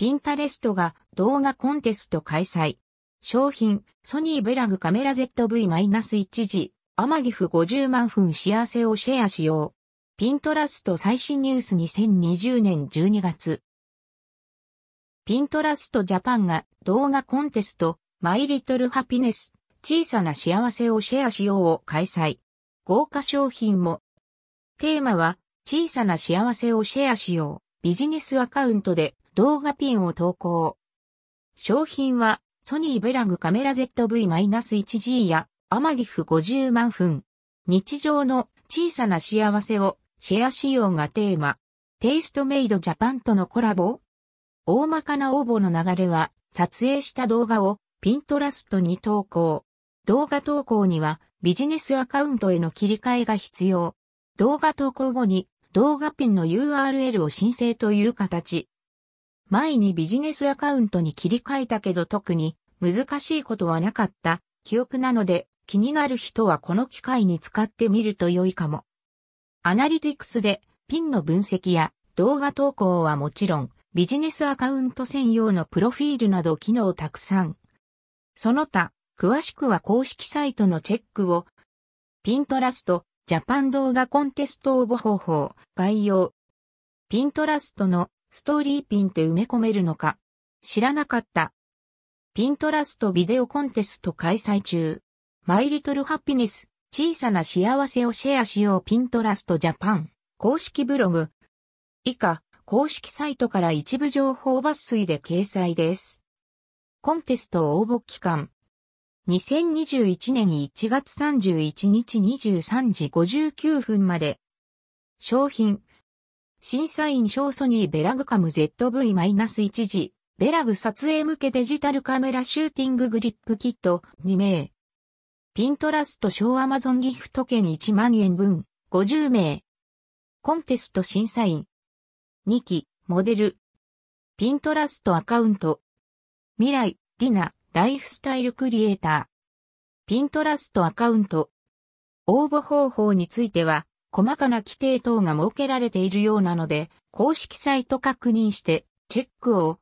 ピンタレストが動画コンテスト開催。商品、ソニーベラグカメラ ZV-1 時、アマギフ50万分幸せをシェアしよう。ピントラスト最新ニュース2020年12月。ピントラストジャパンが動画コンテスト、マイリトルハピネス、小さな幸せをシェアしようを開催。豪華商品も。テーマは、小さな幸せをシェアしよう。ビジネスアカウントで動画ピンを投稿。商品は、ソニーベラグカメラ ZV-1G やアマギフ50万分。日常の小さな幸せをシェア仕様がテーマ。テイストメイドジャパンとのコラボ大まかな応募の流れは撮影した動画をピントラストに投稿。動画投稿にはビジネスアカウントへの切り替えが必要。動画投稿後に動画ピンの URL を申請という形。前にビジネスアカウントに切り替えたけど特に難しいことはなかった記憶なので気になる人はこの機会に使ってみると良いかも。アナリティクスでピンの分析や動画投稿はもちろんビジネスアカウント専用のプロフィールなど機能たくさん。その他、詳しくは公式サイトのチェックを。ピントラスト、ジャパン動画コンテスト応募方法、概要。ピントラストのストーリーピンって埋め込めるのか？知らなかった。ピントラストビデオコンテスト開催中。マイリトルハピネス、小さな幸せをシェアしようピントラストジャパン、公式ブログ。以下、公式サイトから一部情報抜粋で掲載です。コンテスト応募期間。2021年1月31日23時59分まで。商品。審査員小ソニーベラグカム ZV-1 時、ベラグ撮影向けデジタルカメラシューティンググリップキット2名。ピントラスト小アマゾンギフト券1万円分50名。コンテスト審査員。2期、モデル。ピントラストアカウント。未来、リナ、ライフスタイルクリエイター。ピントラストアカウント。応募方法については、細かな規定等が設けられているようなので、公式サイト確認して、チェックを。